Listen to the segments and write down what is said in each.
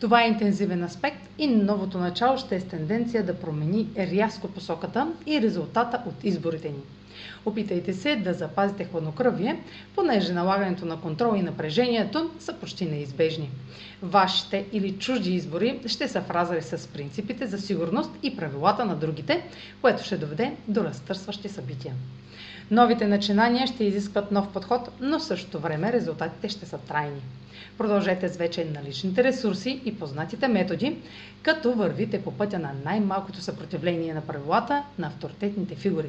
Това е интензивен аспект и новото начало ще е с тенденция да промени рязко посоката и резултата от изборите ни. Опитайте се да запазите хладнокръвие, понеже налагането на контрол и напрежението са почти неизбежни. Вашите или чужди избори ще са в с принципите за сигурност и правилата на другите, което ще доведе до разтърсващи събития. Новите начинания ще изискват нов подход, но в същото време резултатите ще са трайни. Продължете с вече наличните ресурси и познатите методи, като вървите по пътя на най-малкото съпротивление на правилата на авторитетните фигури.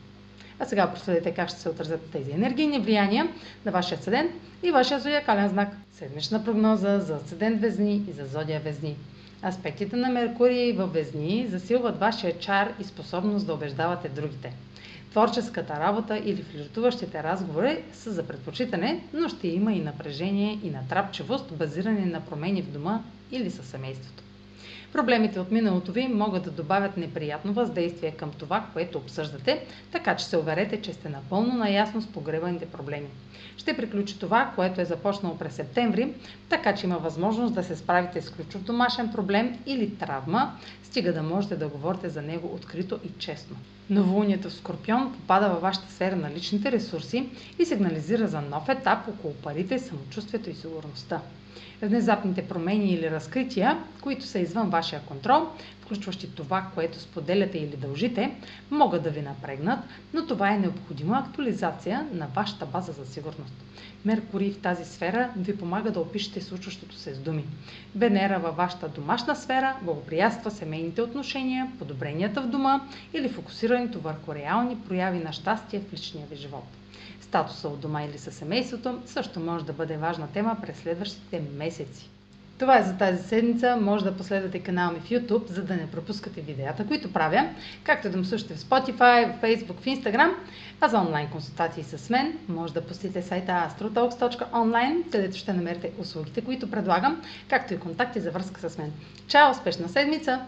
А сега проследете как ще се отразят тези енергийни влияния на вашия седент и вашия зодиакален знак. Седмична прогноза за седент Везни и за зодия Везни. Аспектите на Меркурий във Везни засилват вашия чар и способност да убеждавате другите. Творческата работа или флиртуващите разговори са за предпочитане, но ще има и напрежение и натрапчивост, базирани на промени в дома или със семейството. Проблемите от миналото ви могат да добавят неприятно въздействие към това, което обсъждате, така че се уверете, че сте напълно наясно с погребаните проблеми. Ще приключи това, което е започнало през септември, така че има възможност да се справите с ключов домашен проблем или травма, стига да можете да говорите за него открито и честно. Новолунието в Скорпион попада във вашата сфера на личните ресурси и сигнализира за нов етап около парите, самочувствието и сигурността. Внезапните промени или разкрития, които са извън вашия контрол, включващи това, което споделяте или дължите, могат да ви напрегнат, но това е необходима актуализация на вашата база за сигурност. Меркурий в тази сфера ви помага да опишете случващото се с думи. Венера във вашата домашна сфера благоприятства семейните отношения, подобренията в дома или фокусирането върху реални прояви на щастие в личния ви живот. Статуса от дома или със семейството също може да бъде важна тема през следващите месеци. Това е за тази седмица. Може да последвате канала ми в YouTube, за да не пропускате видеята, които правя, както да ме слушате в Spotify, в Facebook, в Instagram, а за онлайн консултации с мен може да посетите сайта astrotalks.online, където ще намерите услугите, които предлагам, както и контакти за връзка с мен. Чао! Успешна седмица!